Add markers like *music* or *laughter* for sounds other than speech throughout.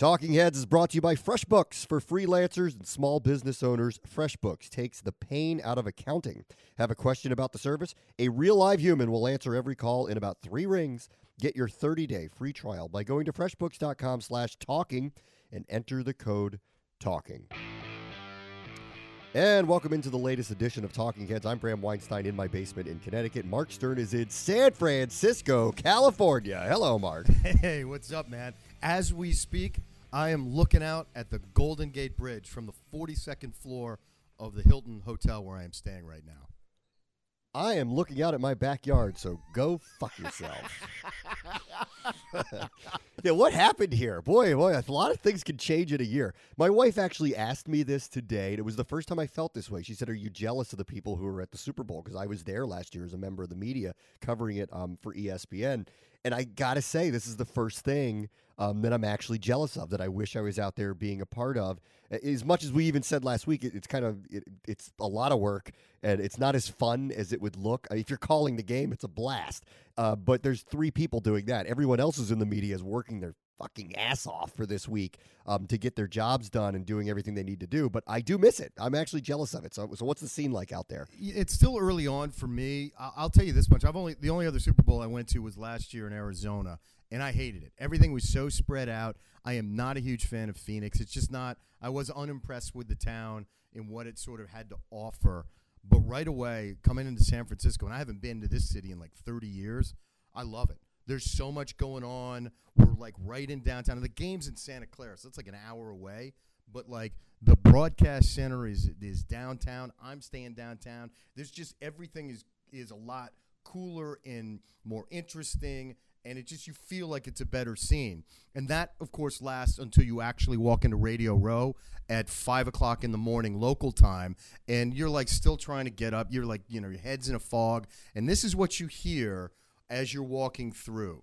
Talking Heads is brought to you by FreshBooks for freelancers and small business owners. FreshBooks takes the pain out of accounting. Have a question about the service? A real live human will answer every call in about three rings. Get your 30-day free trial by going to freshbooks.com slash talking and enter the code TALKING. And welcome into the latest edition of Talking Heads. I'm Bram Weinstein in my basement in Connecticut. Marc Sterne is in San Francisco, California. Hello, Marc. *laughs* Hey, what's up, man? As we speak, I am looking out at the Golden Gate Bridge from the 42nd floor of the Hilton Hotel where I am staying right now. I am looking out at my backyard, so go fuck yourself. *laughs* yeah, what happened here? Boy, boy, a lot of things can change in a year. My wife actually asked me this today, and it was the first time I felt this way. She said, "Are you jealous of the people who were at the Super Bowl?" Because I was there last year as a member of the media covering it um, for ESPN, and I gotta say, this is the first thing um, that I'm actually jealous of. That I wish I was out there being a part of. As much as we even said last week, it, it's kind of it, it's a lot of work, and it's not as fun as it would look. I mean, if you're calling the game, it's a blast. Uh, but there's three people doing that. Everyone else who's in the media is working their fucking ass off for this week um, to get their jobs done and doing everything they need to do. But I do miss it. I'm actually jealous of it. So, so what's the scene like out there? It's still early on for me. I'll tell you this much: I've only the only other Super Bowl I went to was last year in Arizona, and I hated it. Everything was so spread out. I am not a huge fan of Phoenix. It's just not. I was unimpressed with the town and what it sort of had to offer. But right away, coming into San Francisco, and I haven't been to this city in like 30 years, I love it. There's so much going on. We're like right in downtown. And the game's in Santa Clara, so it's like an hour away. But like the broadcast center is is downtown. I'm staying downtown. There's just everything is is a lot cooler and more interesting. And it just you feel like it's a better scene, and that of course lasts until you actually walk into Radio Row at five o'clock in the morning local time, and you're like still trying to get up. You're like you know your head's in a fog, and this is what you hear as you're walking through.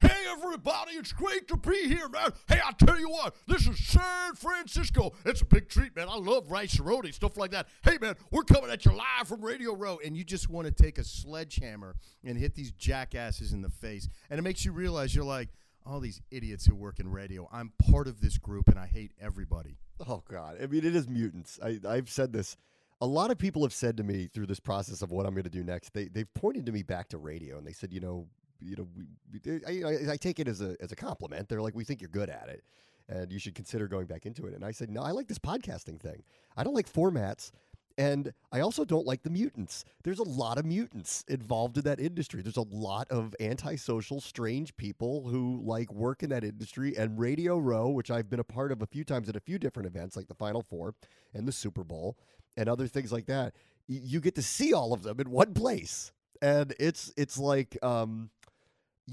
Hey everybody, it's great to be here, man. Hey, I tell you what, this is San Francisco. It's a big treat, man. I love Rice-A-Roni, stuff like that. Hey man, we're coming at you live from Radio Row, and you just want to take a sledgehammer and hit these jackasses in the face, and it makes you realize you're like, all these idiots who work in radio. I'm part of this group, and I hate everybody. Oh God! I mean, it is mutants. I, I've said this. A lot of people have said to me through this process of what I'm going to do next. They they've pointed to me back to radio, and they said, you know, you know, we, I, I, take it as a as a compliment. They're like, we think you're good at it, and you should consider going back into it. And I said, no, I like this podcasting thing. I don't like formats. And I also don't like the mutants. There's a lot of mutants involved in that industry. There's a lot of antisocial, strange people who like work in that industry. And Radio Row, which I've been a part of a few times at a few different events, like the Final Four and the Super Bowl and other things like that, you get to see all of them in one place. And it's it's like um,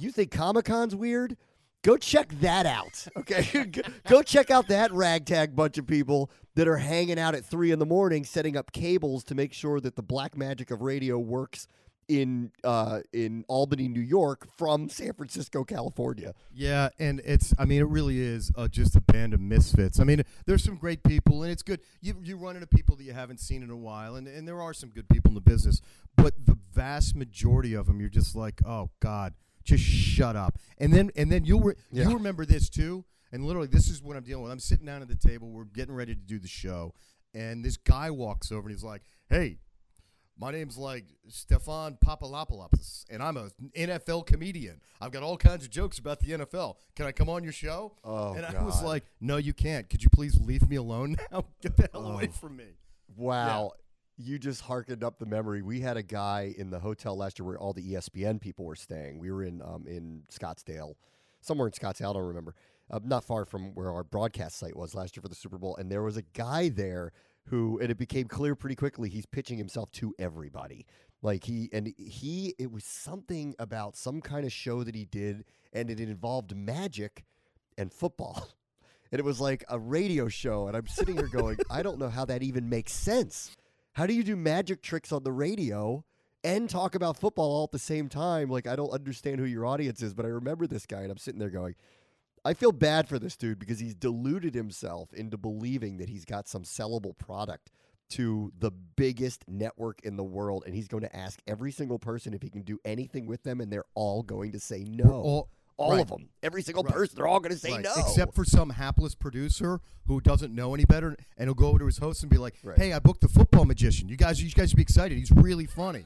you think Comic Con's weird? Go check that out. *laughs* Okay. *laughs* Go check out that ragtag bunch of people that are hanging out at three in the morning setting up cables to make sure that the black magic of radio works in uh, in Albany, New York from San Francisco, California. Yeah, and it's I mean it really is uh, just a band of misfits. I mean there's some great people and it's good you you run into people that you haven't seen in a while and and there are some good people in the business, but the vast majority of them you're just like, "Oh god, just shut up." And then and then you'll re- Yeah. you remember this too. And literally this is what I'm dealing with. I'm sitting down at the table, we're getting ready to do the show, and this guy walks over and he's like, "Hey, my name's like Stefan Papalopoulos, and I'm an NFL comedian. I've got all kinds of jokes about the NFL. Can I come on your show? Oh, and I was like, No, you can't. Could you please leave me alone *laughs* now? Get the hell oh. away Oh. from me. Wow. You just harkened up the memory. We had a guy in the hotel last year where all the ESPN people were staying. We were in um, in Scottsdale, somewhere in Scottsdale. I don't remember. Uh, not far from where our broadcast site was last year for the Super Bowl. And there was a guy there who, and it became clear pretty quickly, he's pitching himself to everybody. Like he and he, it was something about some kind of show that he did, and it involved magic and football. *laughs* And it was like a radio show. And I'm sitting here going, *laughs* I don't know how that even makes sense. How do you do magic tricks on the radio and talk about football all at the same time? Like, I don't understand who your audience is, but I remember this guy, and I'm sitting there going, I feel bad for this dude because he's deluded himself into believing that he's got some sellable product to the biggest network in the world, and he's going to ask every single person if he can do anything with them, and they're all going to say no. All Right. of them, every single Right. person, they're all going to say Right. no. Except for some hapless producer who doesn't know any better, and he'll go over to his host and be like. "Hey, I booked the football magician. You guys, you guys should be excited. He's really funny.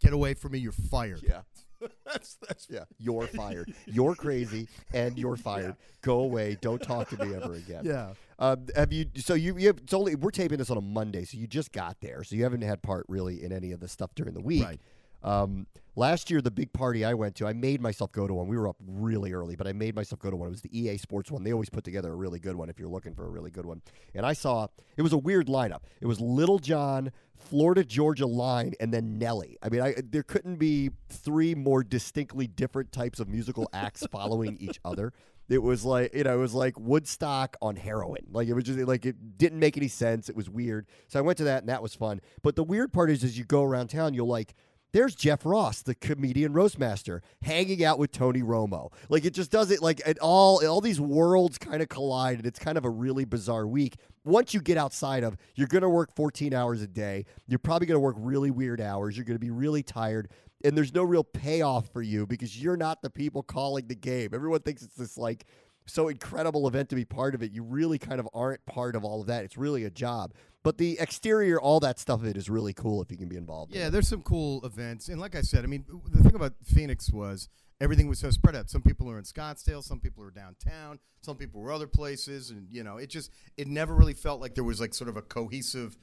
Get away from me. You're fired." yeah, *laughs* that's that's yeah, you're *laughs* fired. You're crazy, and you're *laughs* fired. Go away. Don't talk to me ever again. yeah. Um, have you? So you, you have, it's only we're taping this on a Monday, so you just got there, so you haven't had part really in any of the stuff during the week. Right. Um, last year, the big party I went to, I made myself go to one. We were up really early, but I made myself go to one. It was the EA Sports one. They always put together a really good one if you're looking for a really good one. And I saw it was a weird lineup. It was Lil Jon, Florida Georgia Line, and then Nelly. I mean, I, there couldn't be three more distinctly different types of musical acts following each *laughs* other. It was like you know, it was like Woodstock on heroin. Like it was just like it didn't make any sense. It was weird. So I went to that and that was fun. But the weird part is, as you go around town, you'll like. There's Jeff Ross, the comedian roastmaster, hanging out with Tony Romo. Like it just does it like it all all these worlds kind of collide and it's kind of a really bizarre week. Once you get outside of, you're going to work 14 hours a day. You're probably going to work really weird hours. You're going to be really tired and there's no real payoff for you because you're not the people calling the game. Everyone thinks it's this like so incredible event to be part of it. You really kind of aren't part of all of that. It's really a job. But the exterior, all that stuff of it is really cool if you can be involved. Yeah, it. there's some cool events, and like I said, I mean, the thing about Phoenix was everything was so spread out. Some people are in Scottsdale, some people are downtown, some people were other places, and you know, it just it never really felt like there was like sort of a cohesive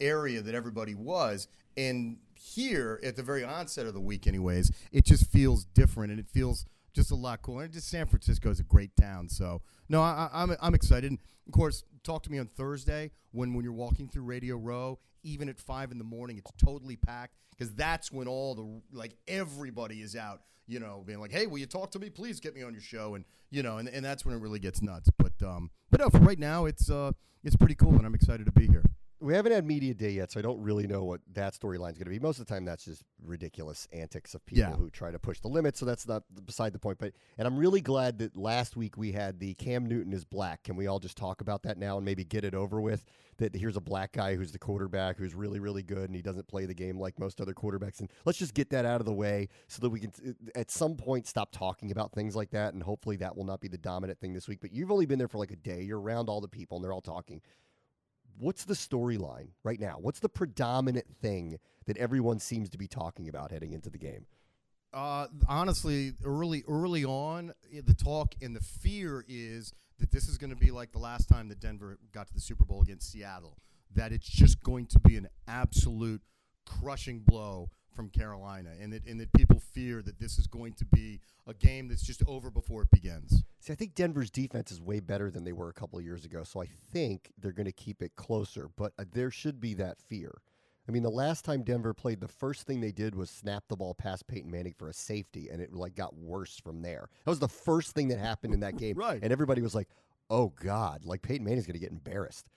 area that everybody was. And here, at the very onset of the week, anyways, it just feels different, and it feels just a lot cooler. And just San Francisco is a great town, so no, I, I- I'm I'm excited. And of course, talk to me on Thursday when when you're walking through Radio Row, even at five in the morning, it's totally packed because that's when all the like everybody is out. You know, being like, "Hey, will you talk to me? Please get me on your show." And you know, and, and that's when it really gets nuts. But um, but no, for right now, it's uh, it's pretty cool, and I'm excited to be here. We haven't had media day yet, so I don't really know what that storyline is going to be. Most of the time, that's just ridiculous antics of people Yeah. who try to push the limits. So that's not beside the point. But and I'm really glad that last week we had the Cam Newton is black. Can we all just talk about that now and maybe get it over with? That here's a black guy who's the quarterback who's really really good and he doesn't play the game like most other quarterbacks. And let's just get that out of the way so that we can uh, at some point stop talking about things like that. And hopefully that will not be the dominant thing this week. But you've only been there for like a day. You're around all the people and they're all talking what's the storyline right now? What's the predominant thing that everyone seems to be talking about heading into the game? Uh, honestly, early early on, the talk and the fear is that this is going to be like the last time that Denver got to the Super Bowl against Seattle. That it's just going to be an absolute crushing blow from Carolina, and that and that people fear that this is going to be a game that's just over before it begins. See, I think Denver's defense is way better than they were a couple of years ago, so I think they're going to keep it closer. But uh, there should be that fear. I mean, the last time Denver played, the first thing they did was snap the ball past Peyton Manning for a safety, and it like got worse from there. That was the first thing that happened in that *laughs* game, Right. And everybody was like, "Oh God!" Like Peyton Manning's going to get embarrassed.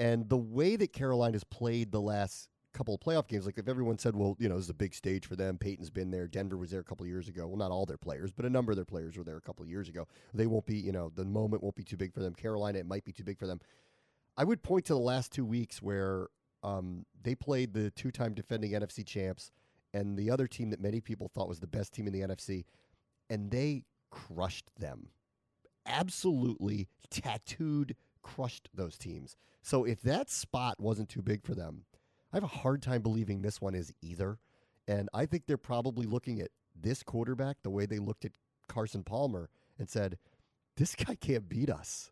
And the way that Carolina's played the last couple of playoff games, like if everyone said, "Well, you know, this is a big stage for them," Peyton's been there, Denver was there a couple of years ago. Well, not all their players, but a number of their players were there a couple of years ago. They won't be, you know, the moment won't be too big for them. Carolina, it might be too big for them. I would point to the last two weeks where um, they played the two-time defending NFC champs and the other team that many people thought was the best team in the NFC, and they crushed them. Absolutely tattooed, crushed those teams. So if that spot wasn't too big for them, I have a hard time believing this one is either. And I think they're probably looking at this quarterback the way they looked at Carson Palmer and said, "This guy can't beat us.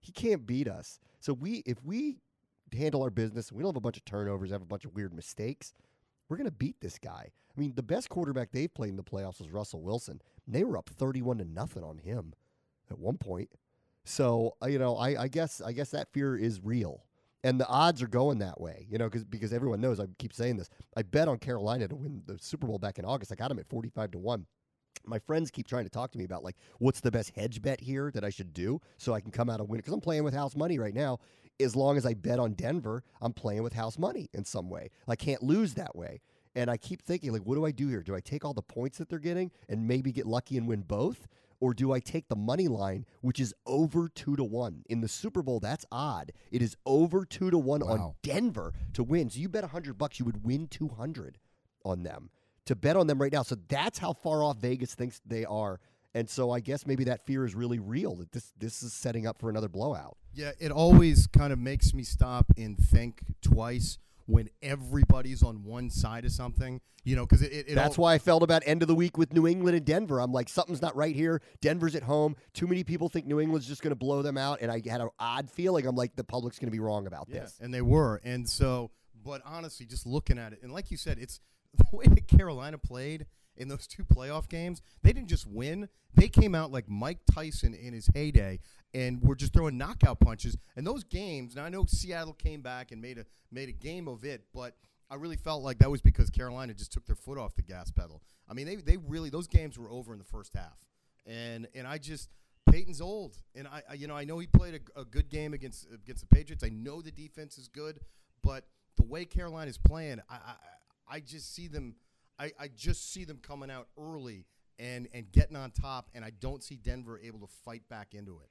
He can't beat us." So we, if we handle our business, and we don't have a bunch of turnovers, have a bunch of weird mistakes. We're going to beat this guy. I mean, the best quarterback they've played in the playoffs was Russell Wilson. They were up thirty-one to nothing on him at one point. So uh, you know, I, I guess I guess that fear is real, and the odds are going that way. You know, because because everyone knows I keep saying this. I bet on Carolina to win the Super Bowl back in August. I got them at forty-five to one. My friends keep trying to talk to me about like what's the best hedge bet here that I should do so I can come out and win because I'm playing with house money right now. As long as I bet on Denver, I'm playing with house money in some way. I can't lose that way. And I keep thinking, like, what do I do here? Do I take all the points that they're getting and maybe get lucky and win both? Or do I take the money line, which is over two to one? In the Super Bowl, that's odd. It is over two to one on Denver to win. So you bet hundred bucks, you would win two hundred on them. To bet on them right now. So that's how far off Vegas thinks they are. And so I guess maybe that fear is really real that this this is setting up for another blowout. Yeah, it always kind of makes me stop and think twice when everybody's on one side of something. You know, because it, it, it That's all- why I felt about end of the week with New England and Denver. I'm like, something's not right here. Denver's at home. Too many people think New England's just going to blow them out, and I had an odd feeling. I'm like, the public's going to be wrong about Yeah, this. and they were. And so, but honestly, just looking at it, and like you said, it's *laughs* the way that Carolina played in those two playoff games. They didn't just win; they came out like Mike Tyson in his heyday, and were just throwing knockout punches. And those games, now I know Seattle came back and made a made a game of it, but I really felt like that was because Carolina just took their foot off the gas pedal. I mean, they they really those games were over in the first half, and and I just. Peyton's old, and I, I, you know, I know he played a, a good game against against the Patriots. I know the defense is good, but the way Carolina is playing, I, I, I just see them. I, I just see them coming out early and and getting on top, and I don't see Denver able to fight back into it.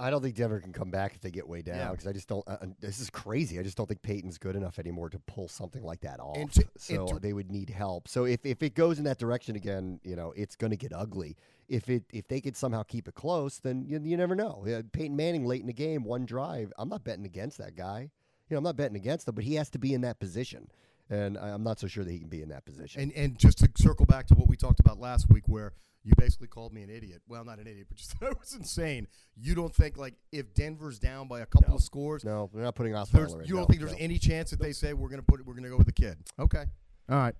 I don't think Denver can come back if they get way down Yeah. because I just don't. Uh, uh, this is crazy. I just don't think Peyton's good enough anymore to pull something like that off. To- so to- they would need help. So if, if it goes in that direction again, you know, it's going to get ugly. If it if they could somehow keep it close, then you, you never know. Yeah, Peyton Manning late in the game, one drive. I'm not betting against that guy. You know, I'm not betting against him, but he has to be in that position, and I- I'm not so sure that he can be in that position. And and just to circle back to what we talked about last week, where you basically called me an idiot. Well, not an idiot, but just *laughs* that was insane. You don't think like if Denver's down by a couple No. of scores, no, they're not putting Osweiler you don't no, think there's no. any chance that they say we're gonna put we're gonna go with the kid? Okay, all right.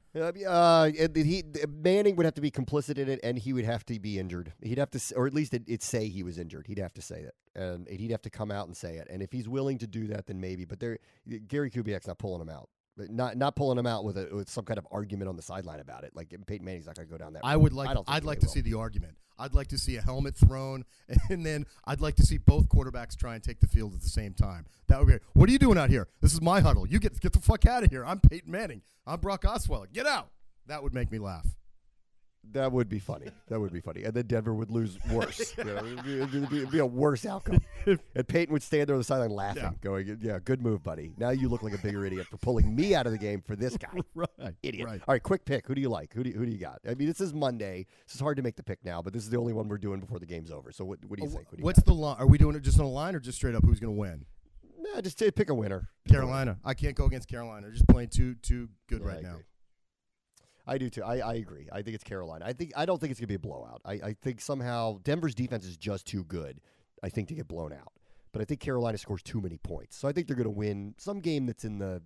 Uh, he Manning would have to be complicit in it, and he would have to be injured. He'd have to, or at least it, it'd say he was injured. He'd have to say it, and he'd have to come out and say it. And if he's willing to do that, then maybe. But there, Gary Kubiak's not pulling him out. But Not not pulling him out with a with some kind of argument on the sideline about it. Like Peyton Manning's not going to go down that. I road. would like don't I'd like to see the argument. I'd like to see a helmet thrown, *laughs* and then I'd like to see both quarterbacks try and take the field at the same time. That would be. What are you doing out here? This is my huddle. You get get the fuck out of here. I'm Peyton Manning. I'm Brock Osweiler. Get out. That would make me laugh. That would be funny. That would be funny. And then Denver would lose worse. *laughs* You know, it'd, be, it'd be- it'd be a worse outcome. and Peyton would stand there on the sideline laughing, Yeah. going, "Yeah, good move, buddy. Now you look like a bigger idiot for pulling me out of the game for this guy." *laughs* Right. idiot. Right. All right, quick pick. Who do you like? Who do you, who do you got? I mean, this is Monday. This is hard to make the pick now, but this is the only one we're doing before the game's over. So what, what do you Uh, think? What do you What's the line? Are we doing it just on a line or just straight up? Who's going to win? got? Nah, just pick a winner. Pick a winner. Carolina. I can't go against Carolina. They're just playing too too good Yeah, right now. I do too. I, I agree. I think it's Carolina. I think I don't think it's gonna be a blowout. I, I think somehow Denver's defense is just too good. I think to get blown out. But I think Carolina scores too many points. So I think they're gonna win some game that's in the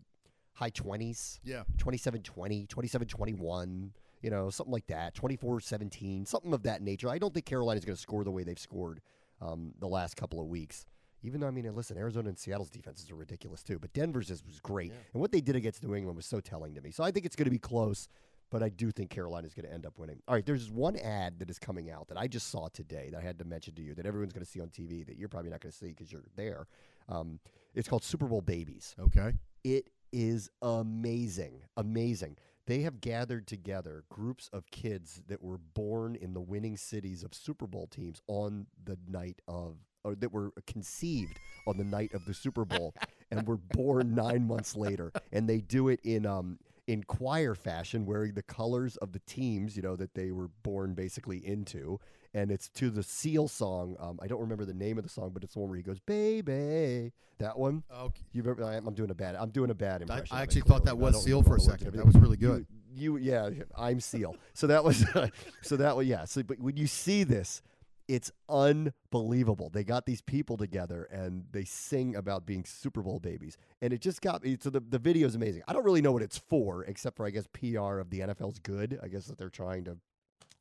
high twenties. Yeah. 27-20, 27-21, you know, something like that. 24-17, something of that nature. I don't think Carolina's going to score the way they've scored um, the last couple of weeks. Even though, I mean, listen, Arizona and Seattle's defenses are ridiculous too, but Denver's is, was great. Yeah. And what they did against New England was so telling to me. So I think it's going to be close, but I do think Carolina is going to end up winning. All right, there's one ad that is coming out that I just saw today that I had to mention to you that everyone's going to see on TV that you're probably not going to see because you're there. Um, it's called Super Bowl Babies. Okay. It is amazing. Amazing. They have gathered together groups of kids that were born in the winning cities of Super Bowl teams on the night of, or that were conceived on the night of the Super Bowl *laughs* and were born nine months later. And they do it in, um, in choir fashion, wearing the colors of the teams, you know, that they were born basically into. And it's to the Seal song. Um, I don't remember the name of the song, but it's the one where he goes, "Baby." That one. Okay. You remember? I, I'm doing a bad. I'm doing a bad I, impression. I it, actually thought that was Seal for a all the words and second. That was really good. You, you yeah, I'm Seal. So that was, *laughs* so that was yeah. So but when you see this, it's unbelievable. They got these people together and they sing about being Super Bowl babies, and it just got me. So the the video is amazing. I don't really know what it's for, except for I guess PR of the NFL's good. I guess that they're trying to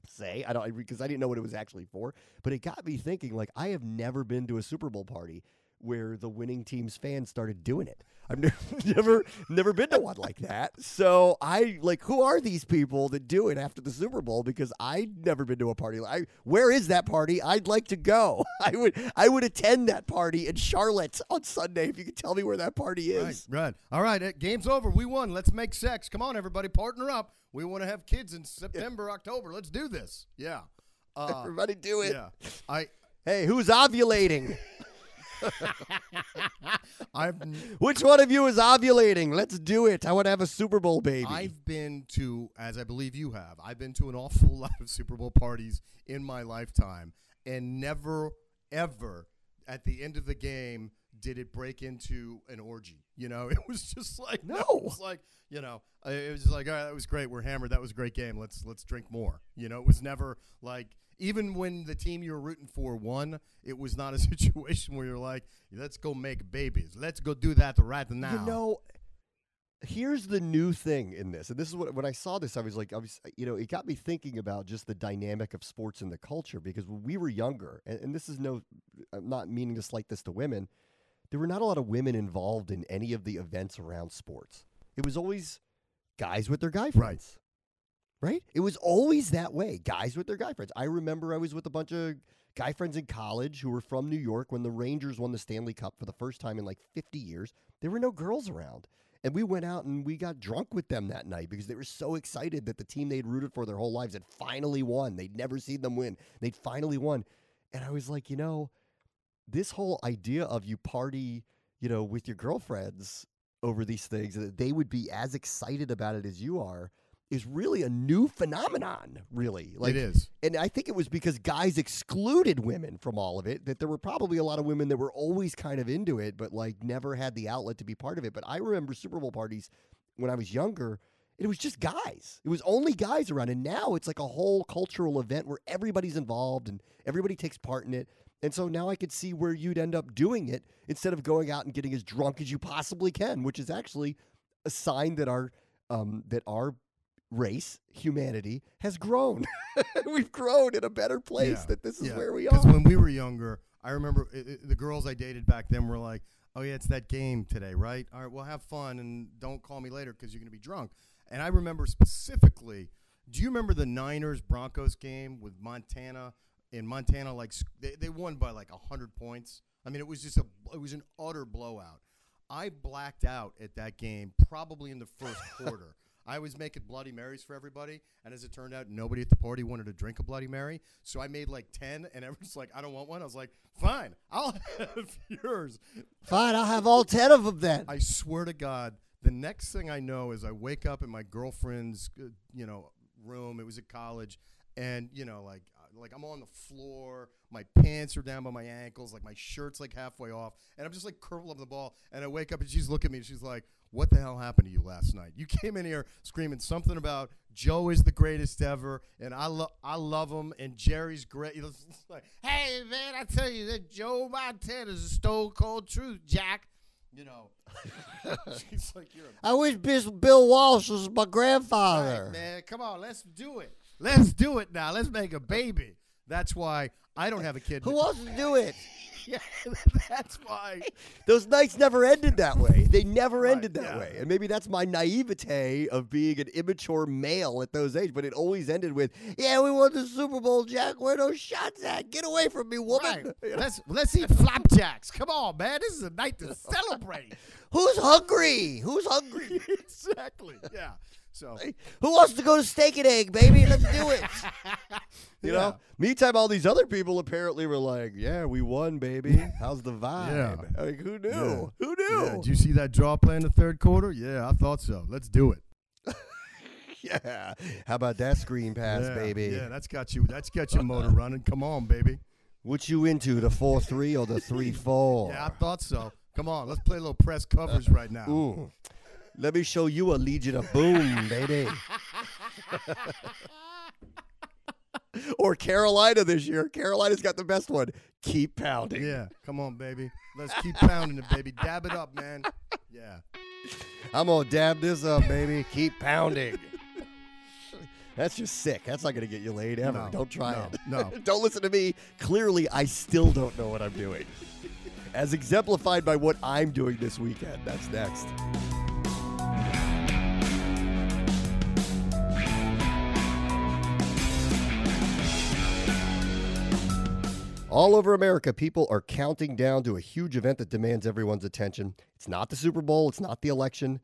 say. I don't because I didn't know what it was actually for. But it got me thinking. Like I have never been to a Super Bowl party where the winning team's fans started doing it. I've never *laughs* never never been to one like that. So I like who are these people that do it after the Super Bowl? Because I've never been to a party. I where is that party? I'd like to go. *laughs* I would I would attend that party in Charlotte on Sunday if you could tell me where that party is. right. All right, uh, game's over. We won. Let's make sex. Come on, everybody, partner up. We want to have kids in September, October. Let's do this. Yeah. *laughs* Uh, Everybody do it. yeah. I Hey, who's ovulating? *laughs* I've Which one of you is ovulating? Let's do it. I want to have a Super Bowl baby. I've been to, as I believe you have, I've been to an awful *laughs* lot of Super Bowl parties in my lifetime, and never, ever at the end of the game did it break into an orgy. You know, *laughs* it was just like No. it was like you know, it was just like all right, that was great. We're hammered. That was a great game. Let's let's drink more. You know, it was never like even when the team you were rooting for won, it was not a *laughs* situation where you're like, let's go make babies. Let's go do that right now. You know, here's the new thing in this, and this is what when I saw this, I was like, I was, you know, it got me thinking about just the dynamic of sports and the culture because when we were younger, and, and this is no, I'm not meaning to slight this to women, there were not a lot of women involved in any of the events around sports. It was always guys with their guy friends. Right. It was always that way. Guys with their guy friends. I remember I was with a bunch of guy friends in college who were from New York when the Rangers won the Stanley Cup for the first time in like 50 years. There were no girls around. And we went out and we got drunk with them that night because they were so excited that the team they'd rooted for their whole lives had finally won. They'd never seen them win. They'd finally won. And I was like, you know, this whole idea of you party, you know, with your girlfriends over these things, that they would be as excited about it as you are, is really a new phenomenon, really. Like it is. and I think it was because guys excluded women from all of it, that there were probably a lot of women that were always kind of into it, but like never had the outlet to be part of it. But I remember Super Bowl parties when I was younger, it was just guys. It was only guys around. And now it's like a whole cultural event where everybody's involved and everybody takes part in it. And so now I could see where you'd end up doing it instead of going out and getting as drunk as you possibly can, which is actually a sign that our um, that our race, humanity, has grown. *laughs* We've grown in a better place. Yeah, That this is yeah. where we are. Because when we were younger, I remember i i the girls I dated back then were like, "Oh yeah, it's that game today, right? All right, well have fun and don't call me later because you're gonna be drunk." And I remember specifically. Do you remember the Niners Broncos game with Montana? In Montana, like they, they won by like hundred points. I mean, it was just a it was an utter blowout. I blacked out at that game probably in the first *laughs* quarter. I was making Bloody Marys for everybody, and as it turned out, nobody at the party wanted to drink a Bloody Mary. So I made like ten, and *laughs* everyone's like, "I don't want one." I was like, "Fine, I'll *laughs* have yours." Fine, I'll have all 10 of them then. I swear to God, the next thing I know is I wake up in my girlfriend's, uh, you know, room. It was at college, and you know, like, like I'm on the floor. My pants are down by my ankles. Like my shirt's like halfway off, and I'm just like curled up in the ball. And I wake up, and she's looking at me, and she's like, "What the hell happened to you last night? You *laughs* came in here screaming something about Joe is the greatest ever, and I love, I love him, and Jerry's great." *laughs* Like, hey man, I tell you that Joe Montana is a stone cold truth, Jack. You know, *laughs* she's like, "You're a I wish Bill Walsh was my grandfather. right, man. Come on, let's do it. Let's do it now. Let's make a baby." That's why I don't have a kid. Who wants to do it? *laughs* yeah, *laughs* that's why. Those nights never ended that way. They never Right, ended that yeah. way. And maybe that's my naivete of being an immature male at those age, but it always ended with, yeah, we won the Super Bowl, Jack. Where are those shots at? Get away from me, woman. Right. *laughs* Let's let's eat flapjacks. Come on, man. This is a night to celebrate. Who's hungry? Who's hungry? exactly. Yeah. So Who wants to go to Steak and Egg, baby? Let's do it. *laughs* *laughs* You Yeah. know? Meantime, all these other people apparently were like, yeah, we won, baby. How's the vibe? Yeah. Like, who knew? Yeah. Who knew? Yeah, did you see that draw play in the third quarter? Yeah, I thought so. Let's do it. *laughs* Yeah. How about that screen pass, baby? Yeah, that's got you. That's got your motor running. Come on, baby. What you into, the 4 3 or the 3 4? Yeah, I thought so. Come on, let's play a little press covers right now. Ooh. Let me show you a Legion of Boom, baby. *laughs* or Carolina this year. Carolina's got the best one. Keep pounding. Yeah, come on, baby. Let's keep pounding it, baby. Dab it up, man. Yeah. I'm going to dab this up, baby. Keep pounding. That's just sick. That's not going to get you laid ever. No, don't try no, it. no. *laughs* don't listen to me. Clearly, I still don't know what I'm doing. As exemplified by what I'm doing this weekend. That's next. All over America, people are counting down to a huge event that demands everyone's attention. It's not the Super Bowl, it's not the election,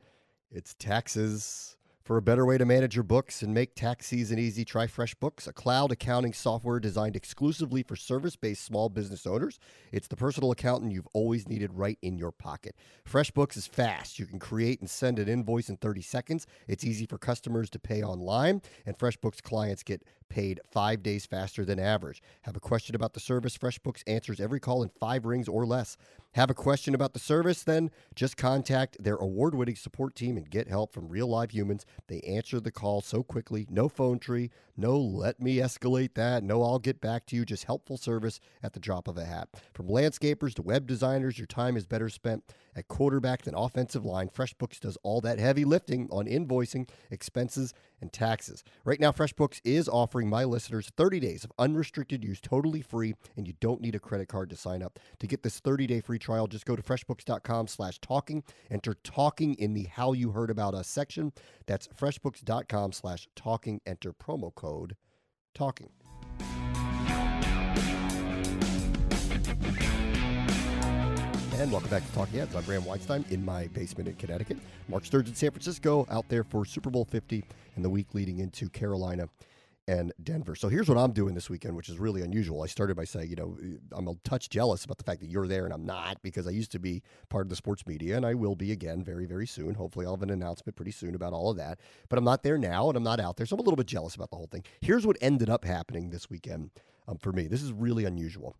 it's Texas. For a better way to manage your books and make tax season easy, try FreshBooks, a cloud accounting software designed exclusively for service based small business owners. It's the personal accountant you've always needed right in your pocket. FreshBooks is fast. You can create and send an invoice in 30 seconds. It's easy for customers to pay online, and FreshBooks clients get paid five days faster than average. Have a question about the service? FreshBooks answers every call in five rings or less. Have a question about the service? Then just contact their award winning support team and get help from real live humans. They answer the call so quickly. No phone tree, no let me escalate that, no I'll get back to you. Just helpful service at the drop of a hat. From landscapers to web designers, your time is better spent at quarterback than offensive line. FreshBooks does all that heavy lifting on invoicing, expenses, and taxes. Right now, FreshBooks is offering my listeners 30 days of unrestricted use totally free, and you don't need a credit card to sign up. To get this 30-day free trial, just go to freshbooks.com slash talking. Enter talking in the how you heard about us section. That's freshbooks.com slash talking. Enter promo code talking. And welcome back to Talking Heads. I'm Bram Weinstein in my basement in Connecticut. Marc Sterne in San Francisco out there for Super Bowl 50 and the week leading into Carolina and Denver. So here's what I'm doing this weekend, which is really unusual. I started by saying, you know, I'm a touch jealous about the fact that you're there and I'm not because I used to be part of the sports media and I will be again very, very soon. Hopefully, I'll have an announcement pretty soon about all of that. But I'm not there now and I'm not out there. So I'm a little bit jealous about the whole thing. Here's what ended up happening this weekend um, for me. This is really unusual.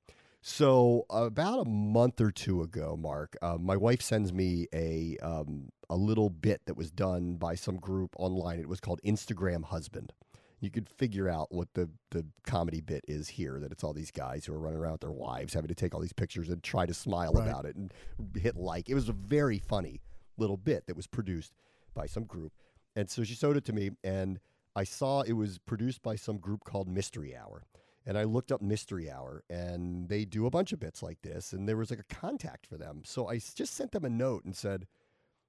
So about a month or two ago, Mark, uh, my wife sends me a um, a little bit that was done by some group online. It was called Instagram Husband. You could figure out what the the comedy bit is here. That it's all these guys who are running around with their wives, having to take all these pictures and try to smile Right. about it and hit like. It was a very funny little bit that was produced by some group. And so she showed it to me, and I saw it was produced by some group called Mystery Hour. And I looked up Mystery Hour, and they do a bunch of bits like this. And there was like a contact for them. So I just sent them a note and said,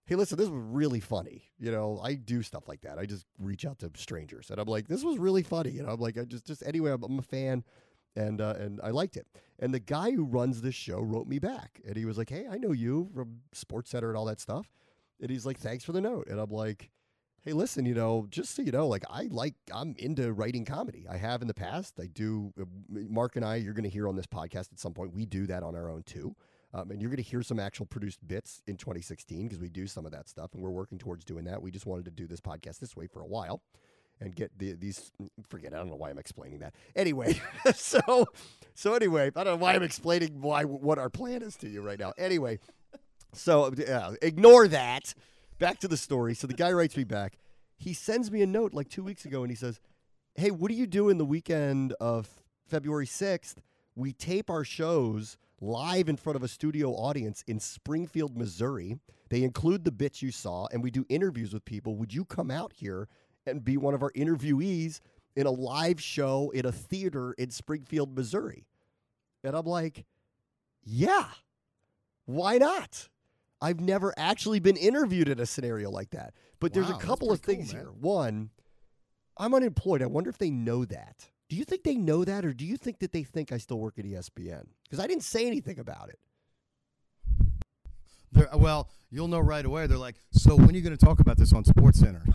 Hey, listen, this was really funny. You know, I do stuff like that. I just reach out to strangers, and I'm like, this was really funny. You know, I'm like, I just, just anyway, I'm, I'm a fan, and uh, and I liked it. And the guy who runs this show wrote me back, and he was like, Hey, I know you from Sports Center and all that stuff. And he's like, Thanks for the note. And I'm like, hey listen you know just so you know like i like i'm into writing comedy. I have in the past. I do uh, mark and i you're going to hear on this podcast at some point we do that on our own too. Um, and you're going to hear some actual produced bits in 2016 because we do some of that stuff and we're working towards doing that. We just wanted to do this podcast this way for a while and get the, these forget i don't know why i'm explaining that. Anyway *laughs* so so anyway i don't know why i'm explaining why what our plan is to you right now. Anyway so yeah, ignore that. Back to the story. So the guy writes me back. He sends me a note like two weeks ago, and he says, "Hey, what are you doing the weekend of February sixth? We tape our shows live in front of a studio audience in Springfield, Missouri. They include the bits you saw, and we do interviews with people. Would you come out here and be one of our interviewees in a live show in a theater in Springfield, Missouri?" And I'm like, "Yeah." why not? I've never actually been interviewed in a scenario like that. But there's a couple of pretty cool, things here. One, I'm unemployed. I wonder if they know that. Do you think they know that, or do you think that they think I still work at ESPN? Because I didn't say anything about it. They're, well, you'll know right away. They're like, so when are you going to talk about this on Sports Center? *laughs*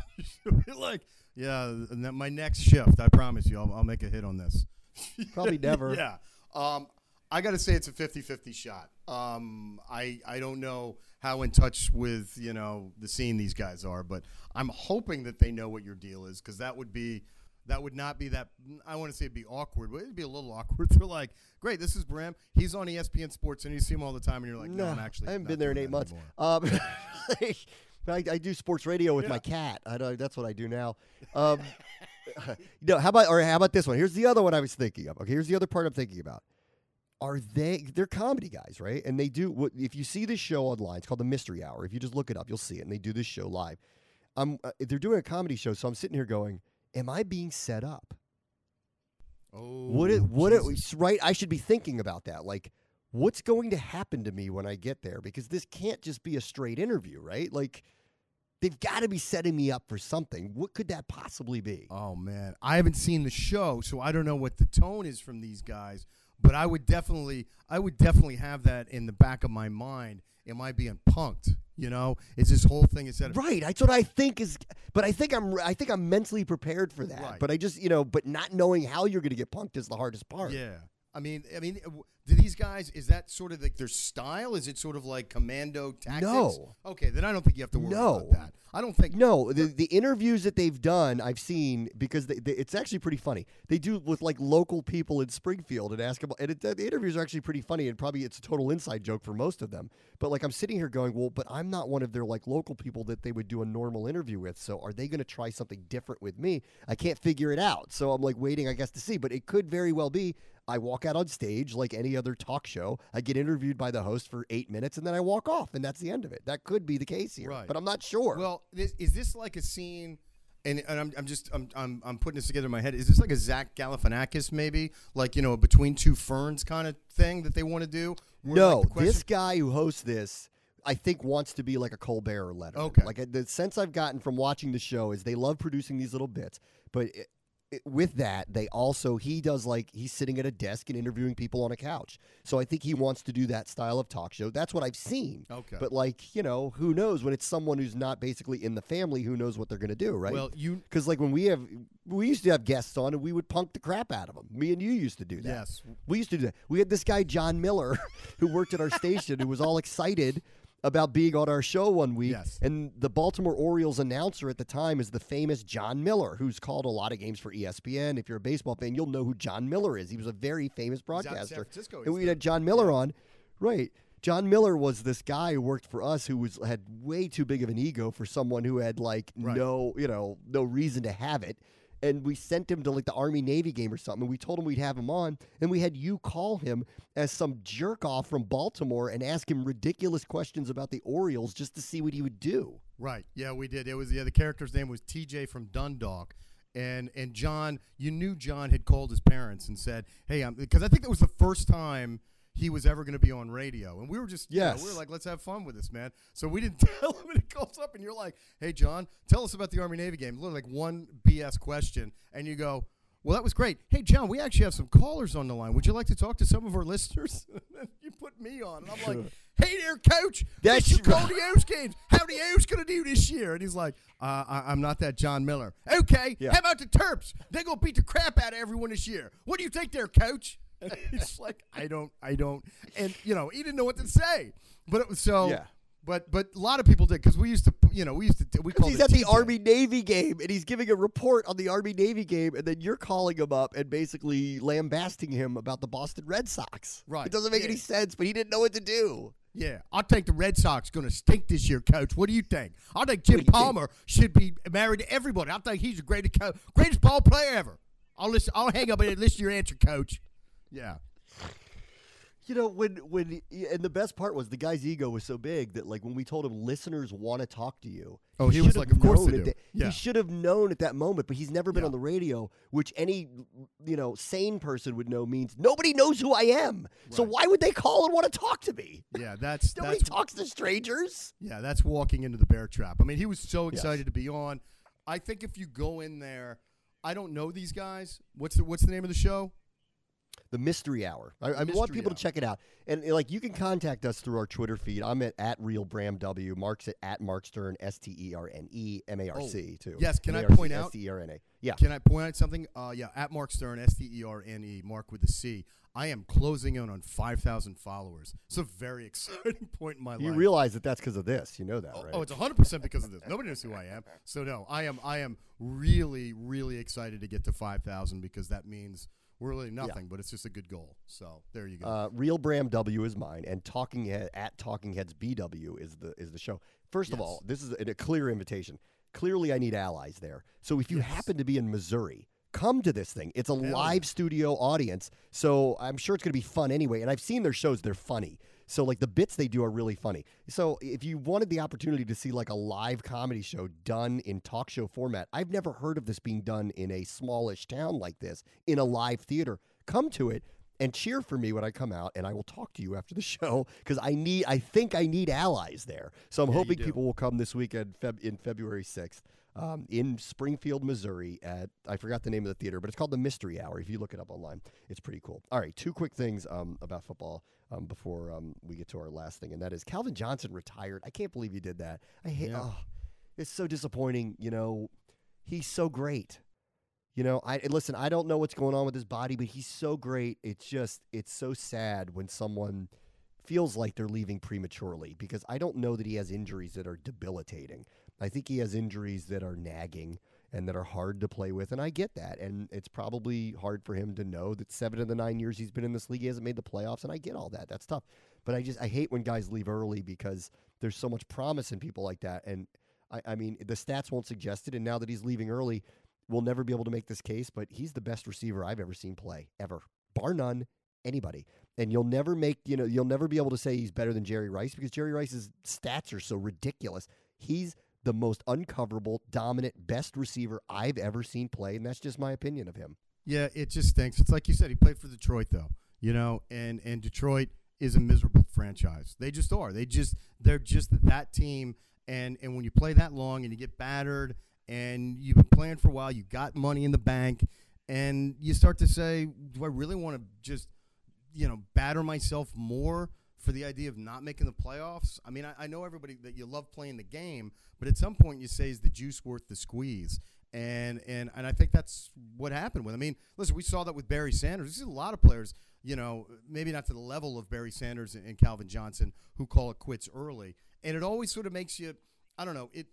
Like, yeah, my next shift. I promise you, I'll, I'll make a hit on this. *laughs* Probably never. yeah. Um, I got to say it's a 50-50 shot. Um, I I don't know how in touch with you know the scene these guys are, but I'm hoping that they know what your deal is because that would be that would not be that. I want to say it'd be awkward, but it'd be a little awkward. *laughs* They're like, great, this is Bram. He's on ESPN Sports, and you see him all the time, and you're like, no, I'm actually I haven't been there in eight months. Um, *laughs* *laughs* I, I do sports radio with Yeah. my cat. I that's what I do now. Um, know, how about or how about this one? Here's the other one I was thinking of. Okay, here's the other part I'm thinking about. Are they? They're comedy guys, right? And they do what? If you see this show online, it's called the Mystery Hour. If you just look it up, you'll see it. And they do this show live. I'm. Uh, they're doing a comedy show, so I'm sitting here going, "Am I being set up?" Oh, Would it? Would it? Right? I should be thinking about that. Like, what's going to happen to me when I get there? Because this can't just be a straight interview, right? Like, they've got to be setting me up for something. What could that possibly be? Oh man, I haven't seen the show, so I don't know what the tone is from these guys. But I would definitely, I would definitely have that in the back of my mind. Am I being punked? You know, is this whole thing instead of Right. That's what I think is. But I think I'm. I think I'm mentally prepared for that. Right. But I just, you know, but not knowing how you're going to get punked is the hardest part. Yeah. I mean, I mean, uh, do these guys? Is that sort of like their style? Is it sort of like commando tactics? No. Okay, then I don't think you have to worry No. about that. I don't think. No, the the interviews that they've done, I've seen because they, they, it's actually pretty funny. They do with like local people in Springfield and ask about, and it, the interviews are actually pretty funny. And probably it's a total inside joke for most of them. But like I'm sitting here going, well, but I'm not one of their like local people that they would do a normal interview with. So are they going to try something different with me? I can't figure it out. So I'm like waiting, I guess, to see. But it could very well be. I walk out on stage like any other talk show. I get interviewed by the host for eight minutes, and then I walk off, and that's the end of it. That could be the case here, Right. but I'm not sure. Well, this, is this like a scene? And, and I'm, I'm just I'm, I'm I'm putting this together in my head. Is this like a Zach Galifianakis maybe, like you know, between two ferns kind of thing that they want to do? Where, No, like, question- this guy who hosts this, I think wants to be like a Colbert or Letterman. Okay. Like the sense I've gotten from watching the show is they love producing these little bits, but with that, they also he does like he's sitting at a desk and interviewing people on a couch. So I think he wants to do that style of talk show. That's what I've seen. Okay. But like you know, who knows when it's someone who's not basically in the family? Who knows what they're going to do, right? Well, you because like when we have we used to have guests on and we would punk the crap out of them. Me and you used to do that. Yes. we used to do that. We had this guy John Miller *laughs* who worked at our station who was all excited about being on our show one week. Yes. And the Baltimore Orioles announcer at the time is the famous Jon Miller, who's called a lot of games for ESPN. If you're a baseball fan, you'll know who Jon Miller is. He was a very famous out in San broadcaster. And we had John Miller on. Right. John Miller was this guy who worked for us who was had way too big of an ego for someone who had like Right. no, you know, no reason to have it. And we sent him to like the Army Navy game or something. And we told him we'd have him on. And we had you call him as some jerk off from Baltimore and ask him ridiculous questions about the Orioles just to see what he would do. Right. Yeah, we did. It was yeah. The character's name was TJ from Dundalk, and and John. You knew John had called his parents and said, "Hey, um, I'm," because I think that was the first time he was ever going to be on radio, and we were just yeah, we Yes. were like, let's have fun with this, man. So we didn't *laughs* tell him, and he calls up, and you're like, "Hey, John, tell us about the Army Navy game." Literally like one BS question, and you go. Well, that was great. Hey, John, we actually have some callers on the line. Would you like to talk to some of our listeners? *laughs* you put me on, and I'm like, "Hey there, Coach. That's you call the O's games. How the O's going to do this year? And he's like, uh, I, I'm not that John Miller. Okay, Yeah. how about the Terps? They're going to beat the crap out of everyone this year. What do you think there, Coach? And *laughs* he's like, I don't, I don't. And, you know, he didn't know what to say. But it was so. Yeah. But but a lot of people did because we used to, you know, we used to, we called He's it at the. Army Navy game and he's giving a report on the Army Navy game, and then you're calling him up and basically lambasting him about the Boston Red Sox. Right. It doesn't make Yeah. any sense, but he didn't know what to do. Yeah, I think the Red Sox going to stink this year, Coach. What do you think? I think Jim you think? Palmer should be married to everybody. I think he's the greatest co- greatest ball player ever. I'll listen. I'll hang up and listen to your answer, Coach. Yeah, You know, when when and the best part was the guy's ego was so big that like when we told him listeners want to talk to you. Oh, he was like, "Of course they do." that- Yeah. He should have known at that moment, but he's never been Yeah. on the radio, which any you know sane person would know means nobody knows who I am. So why would they call and want to talk to me? yeah. That's *laughs* Nobody that's talks to strangers. yeah. That's walking into the bear trap. I mean, he was so excited to be on. I think if you go in there, I don't know these guys. What's the What's the name of the show? The Mystery Hour. I, I want people Hour. to check it out. And like you can contact us through our Twitter feed. I'm at, at Real Bram W. Marc's at, at Marc Sterne, S T E R N E M A R C too. Oh, yes, can I M A R C, point out- S T E R N A. Yeah. Can I point out something? Uh, yeah, at Marc Sterne, S T E R N E, Marc with the C. I am closing in on 5,000 followers. It's a very *laughs* exciting point in my You life. You realize that that's because of this. You know that, Oh, right? oh, it's 100% because of this. Nobody knows who I am. So no, I am I am really really excited to get to 5,000 because that means really nothing, but it's just a good goal. So there you go. Uh, Real Bram W is mine, and Talking Head, at Talking Heads BW is the is the show. First of all, this is a, a clear invitation. Clearly, I need allies there. So if you Yes. happen to be in Missouri, come to this thing. It's a yeah. live studio audience, so I'm sure it's going to be fun anyway. And I've seen their shows; they're funny. So like the bits they do are really funny. So if you wanted the opportunity to see like a live comedy show done in talk show format, I've never heard of this being done in a smallish town like this in a live theater. Come to it and cheer for me when I come out, and I will talk to you after the *laughs* show because I need. I think I need allies there. So I'm Yeah, hoping people will come this weekend Feb- in February sixth. Um, in Springfield, Missouri. At I forgot the name of the theater, but it's called the Mystery Hour. If you look it up online, it's pretty cool. All right, two quick things um, about football um, before um, we get to our last thing, and that is Calvin Johnson retired. I can't believe he did that. I hate. Yeah. Oh, it's so disappointing. You know, he's so great. You know, I listen. I don't know what's going on with his body, but he's so great. It's just, it's so sad when someone feels like they're leaving prematurely because I don't know that he has injuries that are debilitating. I think he has injuries that are nagging and that are hard to play with, and I get that. And it's probably hard for him to know that seven of the nine years he's been in this league, he hasn't made the playoffs, and I get all that. That's tough. But I just, I hate when guys leave early because there's so much promise in people like that. And I, I mean, the stats won't suggest it. And now that he's leaving early, we'll never be able to make this case, but he's the best receiver I've ever seen play, ever, bar none, anybody. And you'll never make, you know, you'll never be able to say he's better than Jerry Rice because Jerry Rice's stats are so ridiculous. He's the most uncoverable, dominant, best receiver I've ever seen play, and that's just my opinion of him. Yeah, it just stinks. It's like you said, he played for Detroit though, you know, and and Detroit is a miserable franchise. They just are. They just they're just that team and and when you play that long and you get battered and you've been playing for a while, you got money in the bank and you start to say, do I really want to just you know, batter myself more for the idea of not making the playoffs? I mean, I, I know everybody that you love playing the game, but at some point you say, is the juice worth the squeeze? And and and I think that's what happened with. I mean, listen, we saw that with Barry Sanders. See a lot of players, you know, maybe not to the level of Barry Sanders and, and Calvin Johnson, who call it quits early. And it always sort of makes you, I don't know, it,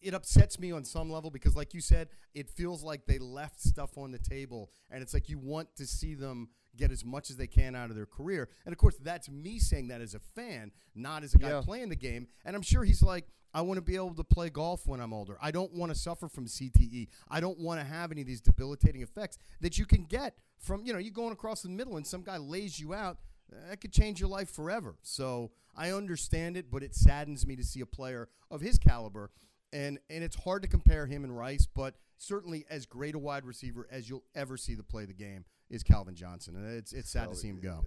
it upsets me on some level because, like you said, it feels like they left stuff on the table, and it's like you want to see them get as much as they can out of their career. And of course, that's me saying that as a fan, not as a guy Yeah. playing the game. And I'm sure he's like, I want to be able to play golf when I'm older. I don't want to suffer from CTE. I don't want to have any of these debilitating effects that you can get from, you know, you going across the middle and some guy lays you out. That could change your life forever. So I understand it, but it saddens me to see a player of his caliber. And, and it's hard to compare him and Rice, but certainly as great a wide receiver as you'll ever see to play the game is Calvin Johnson. And it's, it's sad to see him go.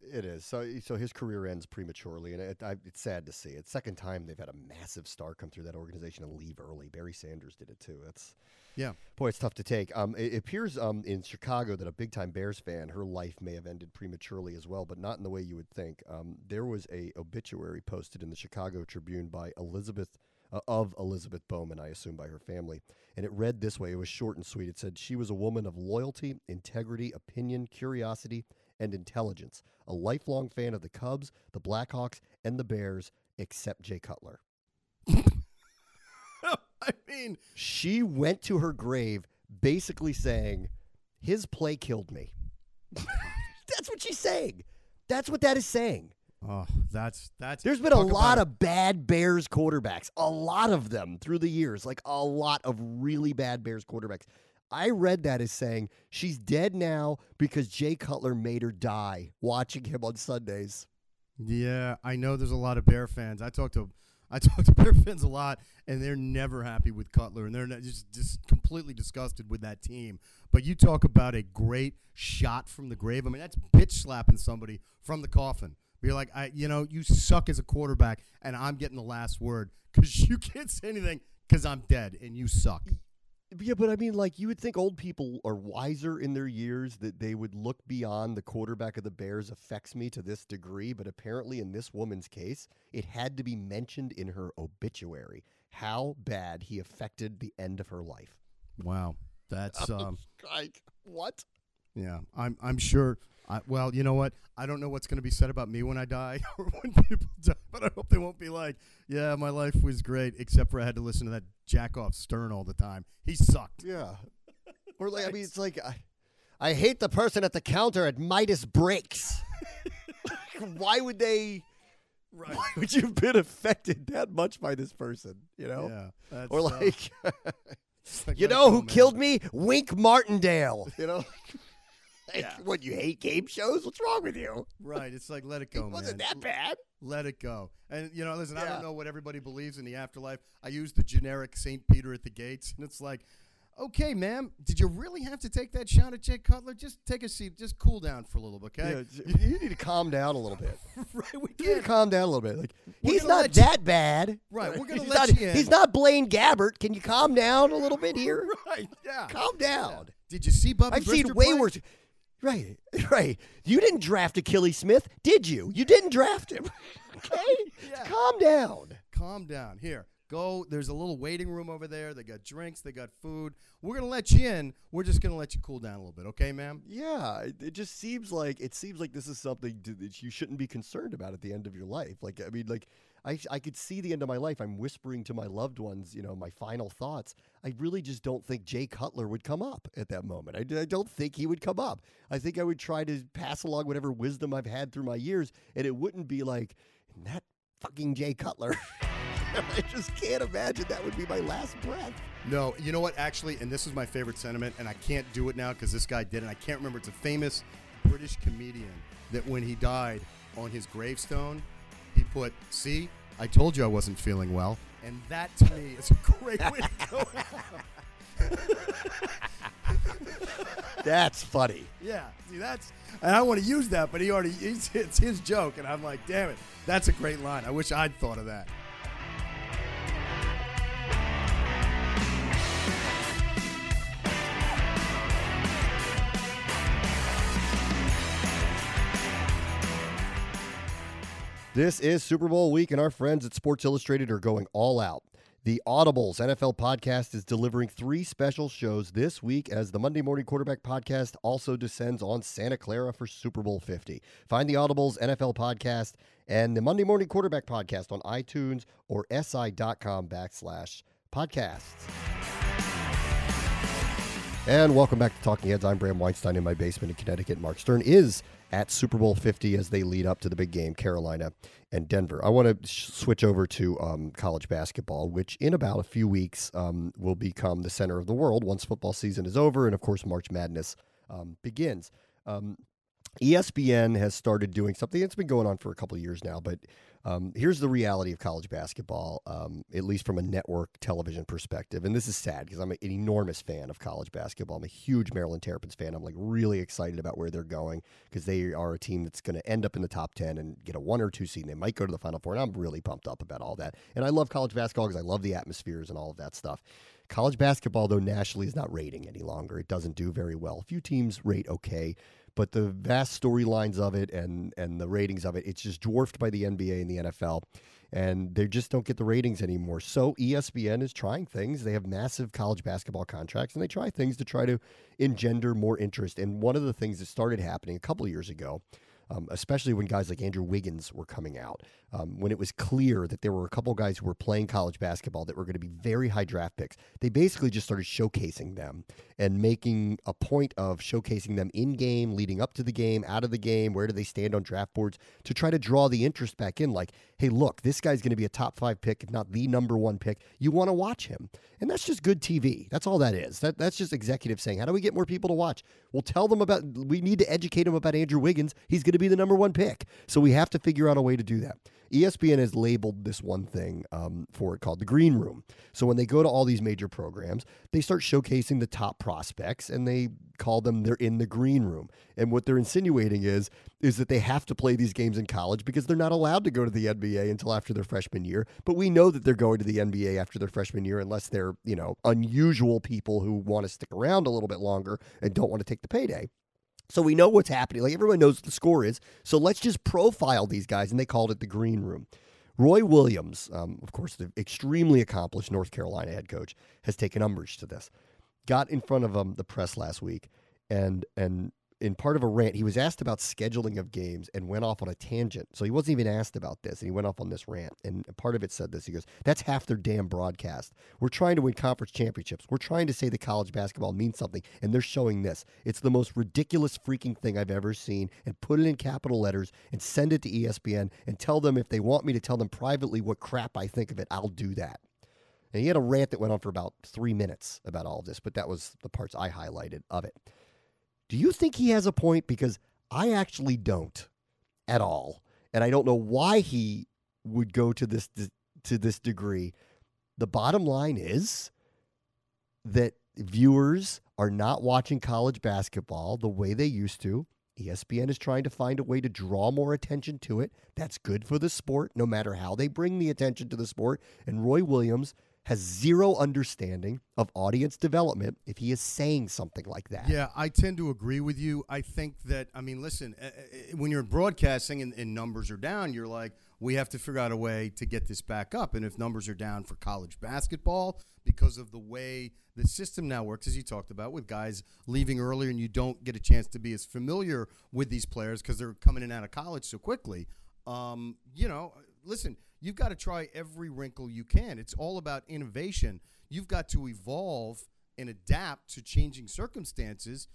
It is. So so his career ends prematurely, and it, I, it's sad to see. It's second time they've had a massive star come through that organization and leave early. Barry Sanders did it too. That's Yeah. boy, it's tough to take. Um, it, it appears um in Chicago that a big time Bears fan, her life may have ended prematurely as well, but not in the way you would think. Um, there was a obituary posted in the Chicago Tribune by Elizabeth. Uh, of Elizabeth Bowman, I assume by her family. And it read this way it was short and sweet. It said, She was a woman of loyalty, integrity, opinion, curiosity, and intelligence, a lifelong fan of the Cubs, the Blackhawks, and the Bears, except Jay Cutler. *laughs* I mean, She went to her grave basically saying, His play killed me. *laughs* That's what she's saying. That's what that is saying. Oh, that's that's. There's been a lot of bad Bears quarterbacks, a lot of them through the years, like a lot of really bad Bears quarterbacks. I read that as saying she's dead now because Jay Cutler made her die watching him on Sundays. Yeah, I know there's a lot of Bear fans. I talk to I *laughs* talk to Bear fans a lot, and they're never happy with Cutler, and they're just just completely disgusted with that team. But you talk about a great shot from the grave. I mean, that's bitch slapping somebody from the coffin. You're like, I, you know, you suck as a quarterback, and I'm getting the last word because you *laughs* can't say anything because I'm dead and you suck. Yeah, but I mean, like, you would think old people are wiser in their years that they would look beyond the quarterback of the Bears affects me to this degree. But apparently, in this woman's case, it had to be mentioned in her obituary how bad he affected the end of her life. Wow, that's *laughs* um, Like, what? Yeah, I'm. I'm sure. I, well, you know what? I don't know what's going to be said about me when I die *laughs* or when people *laughs* die, but I hope they won't be like, "Yeah, my life was great, except for I had to listen to that jack off Sterne all the time. He sucked." Yeah. *laughs* Or, like, I mean, it's like, I, I hate the person at the counter at Midas Brakes. Why would they. Right. Why would you have been affected that much by this person? You know? Yeah. Or uh, like, like, you know who man. killed me? Wink Martindale. You know? Like, Yeah. What, you hate game shows? What's wrong with you? Right. It's like let it *laughs* go. Man. It wasn't man. that bad. Let it go. And you know, listen, I don't know what everybody believes in the afterlife. I use the generic Saint Peter at the gates, and it's like, Okay, ma'am. Did you really have to take that shot at Jay Cutler? Just take a seat. Just cool down for a little bit, okay? Yeah, *laughs* you need to calm down a little bit. *laughs* right. We You need to calm down a little bit. Like We're he's not let you- that bad. Right, we're gonna he's let not, you in. He's not Blaine Gabbert. Can you calm down a little bit here? Right. Yeah. Calm down. Did you see Bubby I've seen Brister way play? worse. Right, *laughs* right. You didn't draft Akili Smith, did you? You didn't draft him. *laughs* Okay, Yeah. calm down. Calm down. Here, go. There's a little waiting room over there. They got drinks. They got food. We're gonna let you in. We're just gonna let you cool down a little bit, okay, ma'am? Yeah, it, it just seems like it seems like this is something to, that you shouldn't be concerned about at the end of your life. Like, I mean, like I I could see the end of my life. I'm whispering to my loved ones, you know, my final thoughts. I really just don't think Jay Cutler would come up at that moment. I, I don't think he would come up. I think I would try to pass along whatever wisdom I've had through my years, and it wouldn't be like "And that fucking Jay Cutler. *laughs* *laughs* I just can't imagine that would be my last breath. No, you know what? Actually, and this is my favorite sentiment, and I can't do it now because this guy did it. I can't remember. It's a famous British comedian that when he died on his gravestone, he put, "See, I told you I wasn't feeling well," and that to me is a great way to go. out. *laughs* That's funny. yeah, see, that's, and I want to use that, but he already, it's his joke, and I'm like, damn it, that's a great line. I wish I'd thought of that. This is Super Bowl week, and our friends at Sports Illustrated are going all out. The Audibles NFL podcast is delivering three special shows this week as the Monday Morning Quarterback podcast also descends on Santa Clara for Super Bowl 50. Find the Audibles NFL podcast and the Monday Morning Quarterback podcast on iTunes or si.com backslash podcasts. And welcome back to Talking Heads. I'm Bram Weinstein in my basement in Connecticut. Marc Sterne is at Super Bowl 50 as they lead up to the big game, Carolina and Denver. I want to sh- switch over to um, college basketball, which in about a few weeks um, will become the center of the world once football season is over and, of course, March Madness um, begins. Um, ESPN has started doing something that's been going on for a couple years now, but um, here's the reality of college basketball, um, at least from a network television perspective. And this is sad because I'm an enormous fan of college basketball. I'm a huge Maryland Terrapins fan. I'm like really excited about where they're going because they are a team that's going to end up in the top 10 and get a one or two seed. And they might go to the Final Four. And I'm really pumped up about all that. And I love college basketball because I love the atmospheres and all of that stuff. College basketball, though, nationally is not rating any longer. It doesn't do very well. A few teams rate okay but the vast storylines of it and and the ratings of it it's just dwarfed by the NBA and the NFL and they just don't get the ratings anymore. So ESPN is trying things. They have massive college basketball contracts and they try things to try to engender more interest. And one of the things that started happening a couple years ago um, especially when guys like Andrew Wiggins were coming out, um, when it was clear that there were a couple guys who were playing college basketball that were going to be very high draft picks. They basically just started showcasing them and making a point of showcasing them in game, leading up to the game, out of the game, where do they stand on draft boards to try to draw the interest back in. Like, hey, look, this guy's going to be a top five pick, if not the number one pick. You want to watch him. And that's just good TV. That's all that is. That, that's just executives saying, how do we get more people to watch? We'll tell them about, we need to educate them about Andrew Wiggins. He's going to be the number one pick. So we have to figure out a way to do that. ESPN has labeled this one thing um, for it called the green room. So when they go to all these major programs, they start showcasing the top prospects and they call them they're in the green room. And what they're insinuating is is that they have to play these games in college because they're not allowed to go to the NBA until after their freshman year. But we know that they're going to the NBA after their freshman year unless they're, you know, unusual people who want to stick around a little bit longer and don't want to take the payday. So we know what's happening. Like everyone knows what the score is. So let's just profile these guys, and they called it the green room. Roy Williams, um, of course, the extremely accomplished North Carolina head coach, has taken umbrage to this. Got in front of um, the press last week, and and in part of a rant, he was asked about scheduling of games and went off on a tangent. So he wasn't even asked about this, and he went off on this rant. And part of it said this: he goes, "That's half their damn broadcast. We're trying to win conference championships. We're trying to say the college basketball means something, and they're showing this. It's the most ridiculous freaking thing I've ever seen. And put it in capital letters and send it to ESPN and tell them if they want me to tell them privately what crap I think of it, I'll do that." And he had a rant that went on for about three minutes about all of this, but that was the parts I highlighted of it. Do you think he has a point? Because I actually don't at all, and I don't know why he would go to this to this degree. The bottom line is that viewers are not watching college basketball the way they used to. ESPN is trying to find a way to draw more attention to it. That's good for the sport, no matter how they bring the attention to the sport. And Roy Williams has zero understanding of audience development if he is saying something like that. Yeah, I tend to agree with you. I think that, I mean, listen, when you're broadcasting and, and numbers are down, you're like, we have to figure out a way to get this back up. And if numbers are down for college basketball because of the way the system now works, as you talked about, with guys leaving earlier and you don't get a chance to be as familiar with these players because they're coming in and out of college so quickly, um, you know, listen, you've got to try every wrinkle you can. It's all about innovation. You've got to evolve and adapt to changing circumstances,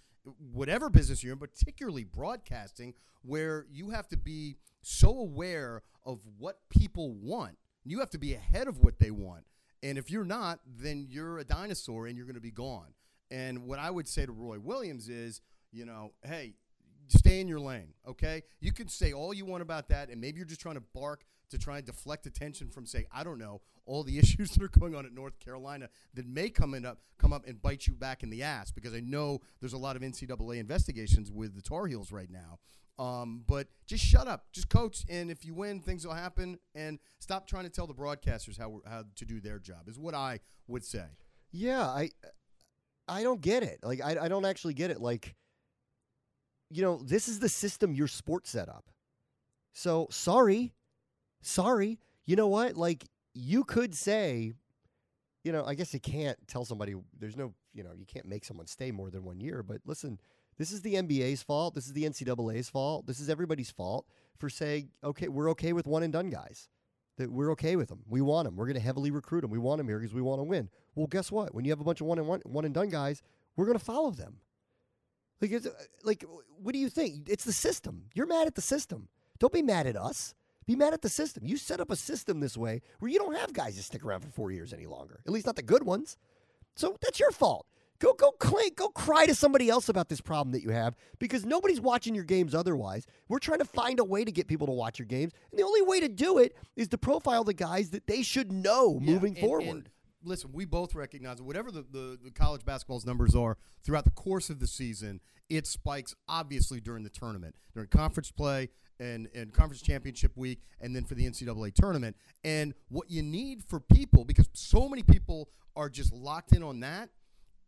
whatever business you're in, particularly broadcasting, where you have to be so aware of what people want. You have to be ahead of what they want. And if you're not, then you're a dinosaur and you're going to be gone. And what I would say to Roy Williams is, you know, hey, stay in your lane, okay? You can say all you want about that, and maybe you're just trying to bark to try and deflect attention from, say, I don't know, all the *laughs* issues that are going on at North Carolina that may come in up come up and bite you back in the ass because I know there's a lot of NCAA investigations with the Tar Heels right now. Um, but just shut up, just coach, and if you win, things will happen. And stop trying to tell the broadcasters how how to do their job. Is what I would say. Yeah, I I don't get it. Like I I don't actually get it. Like you know, this is the system your sport set up. So sorry. Sorry. You know what? Like you could say, you know, I guess you can't tell somebody there's no, you know, you can't make someone stay more than one year, but listen, this is the NBA's fault. This is the NCAA's fault. This is everybody's fault for saying, okay, we're okay with one and done guys. That we're okay with them. We want them. We're going to heavily recruit them. We want them here because we want to win. Well, guess what? When you have a bunch of one and one, one and done guys, we're going to follow them. Like, uh, like, what do you think? It's the system. You're mad at the system. Don't be mad at us. Be mad at the system. You set up a system this way where you don't have guys that stick around for four years any longer. At least not the good ones. So that's your fault. Go go clink, go cry to somebody else about this problem that you have because nobody's watching your games otherwise. We're trying to find a way to get people to watch your games, and the only way to do it is to profile the guys that they should know Yeah, moving and- forward. and listen, we both recognize whatever the, the, the college basketball's numbers are throughout the course of the season, it spikes obviously during the tournament, during conference play and, and conference championship week, and then for the NCAA tournament. And what you need for people, because so many people are just locked in on that,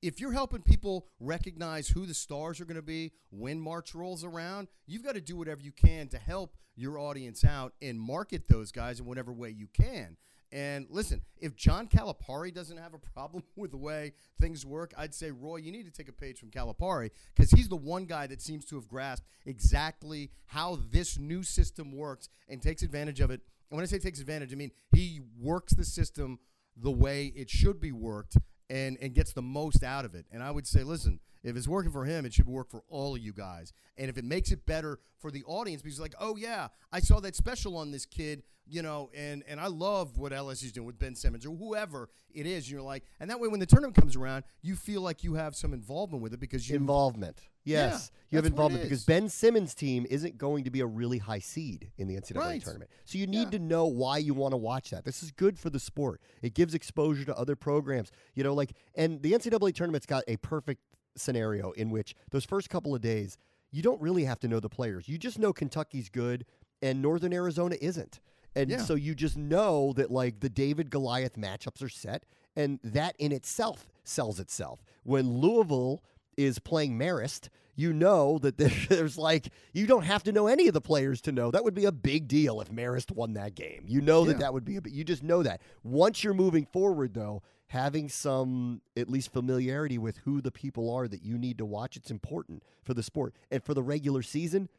if you're helping people recognize who the stars are going to be when March rolls around, you've got to do whatever you can to help your audience out and market those guys in whatever way you can. And listen, if John Calipari doesn't have a problem *laughs* with the way things work, I'd say, Roy, you need to take a page from Calipari because he's the one guy that seems to have grasped exactly how this new system works and takes advantage of it. And when I say takes advantage, I mean he works the system the way it should be worked and, and gets the most out of it. And I would say, listen, if it's working for him, it should work for all of you guys. And if it makes it better for the audience, because like, oh yeah, I saw that special on this kid, you know, and and I love what LSU's doing with Ben Simmons or whoever it is. And you're like, and that way when the tournament comes around, you feel like you have some involvement with it because you involvement. Yes, you have that's what it involvement because. Ben Simmons' team isn't going to be a really high seed in the NCAA Right. tournament. So you need Yeah. to know why you want to watch that. This is good for the sport. It gives exposure to other programs. You know, like and the NCAA tournament's got a perfect scenario in which those first couple of days you don't really have to know the players. You just know Kentucky's good and Northern Arizona isn't. And Yeah. so you just know that like the David Goliath matchups are set and that in itself sells itself. When Louisville is playing Marist, you know that *laughs* there's like you don't have to know any of the players to know that would be a big deal if Marist won that game. You know that Yeah. that would be a. You just know that. Once you're moving forward, though, having some at least familiarity with who the people are that you need to watch, it's important for the sport and for the regular season.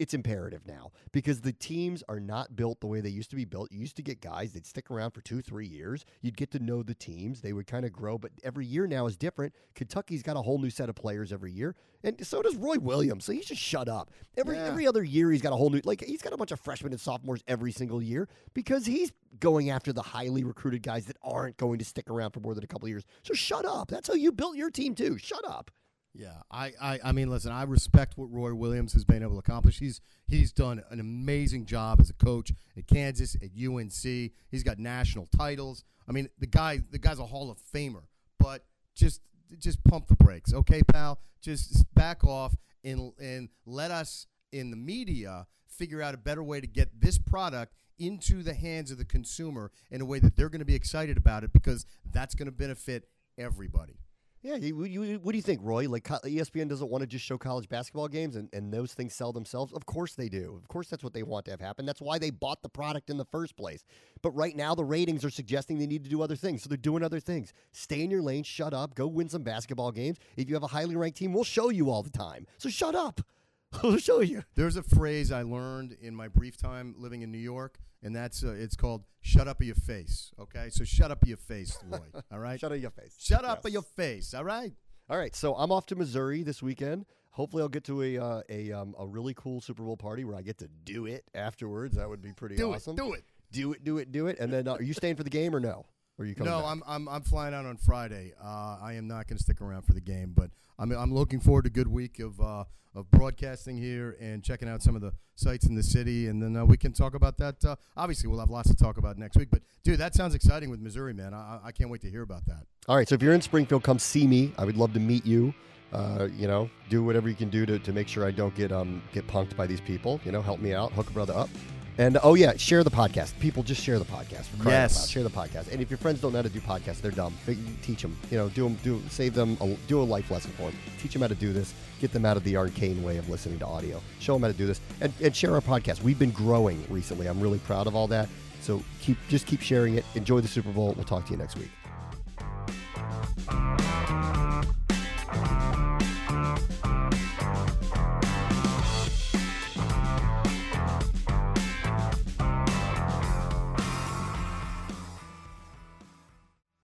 It's imperative now because the teams are not built the way they used to be built. You used to get guys that stick around for two, three years. You'd get to know the teams. They would kind of grow, but every year now is different. Kentucky's got a whole new set of players every year, and so does Roy Williams. So he should shut up. Every Yeah. every other year, he's got a whole new like he's got a bunch of freshmen and sophomores every single year because he's going after the highly recruited guys that aren't going to stick around for more than a couple of years. So shut up. That's how you built your team too. Shut up. Yeah, I, I, I mean, listen, I respect what Roy Williams has been able to accomplish. He's he's done an amazing job as a coach at Kansas, at UNC. He's got national titles. I mean, the guy the guy's a Hall of Famer. But just just pump the brakes, okay, pal? Just back off and and let us in the media figure out a better way to get this product into the hands of the consumer in a way that they're going to be excited about it because that's going to benefit everybody. Yeah, you, you, what do you think, Roy? Like ESPN doesn't want to just show college basketball games and, and those things sell themselves? Of course they do. Of course that's what they want to have happen. That's why they bought the product in the first place. But right now the ratings are suggesting they need to do other things. So they're doing other things. Stay in your lane, shut up, go win some basketball games. If you have a highly ranked team, we'll show you all the time. So shut up. *laughs* we'll show you. There's a phrase I learned in my brief time living in New York and that's uh, it's called "Shut Up your Face." Okay, so shut up your face, *laughs* Roy. All right, shut up your face. Shut up yes. your face. All right. All right, so I'm off to Missouri this weekend. Hopefully, I'll get to a uh, a um, a really cool Super Bowl party where I get to do it afterwards. That would be pretty do awesome. It, do it. Do it. Do it. Do it. And then, uh, are you staying for the game or no? Or are you coming? No, back? I'm I'm I'm flying out on Friday. Uh, I am not going to stick around for the game, but I'm I'm looking forward to a good week of uh, of broadcasting here and checking out some of the sites in the city, and then uh, we can talk about that. Uh, obviously, we'll have lots to talk about next week. But dude, that sounds exciting with Missouri, man. I, I can't wait to hear about that. All right, so if you're in Springfield, come see me. I would love to meet you uh, you know, do whatever you can do to, to make sure I don't get um get punked by these people. You know, help me out, hook a brother up. And oh yeah, share the podcast. People just share the podcast. For yes, share the podcast. And if your friends don't know how to do podcasts, they're dumb. Teach them. You know, do them. Do save them. A, do a life lesson for them. Teach them how to do this. Get them out of the arcane way of listening to audio. Show them how to do this. And, and share our podcast. We've been growing recently. I'm really proud of all that. So keep just keep sharing it. Enjoy the Super Bowl. We'll talk to you next week.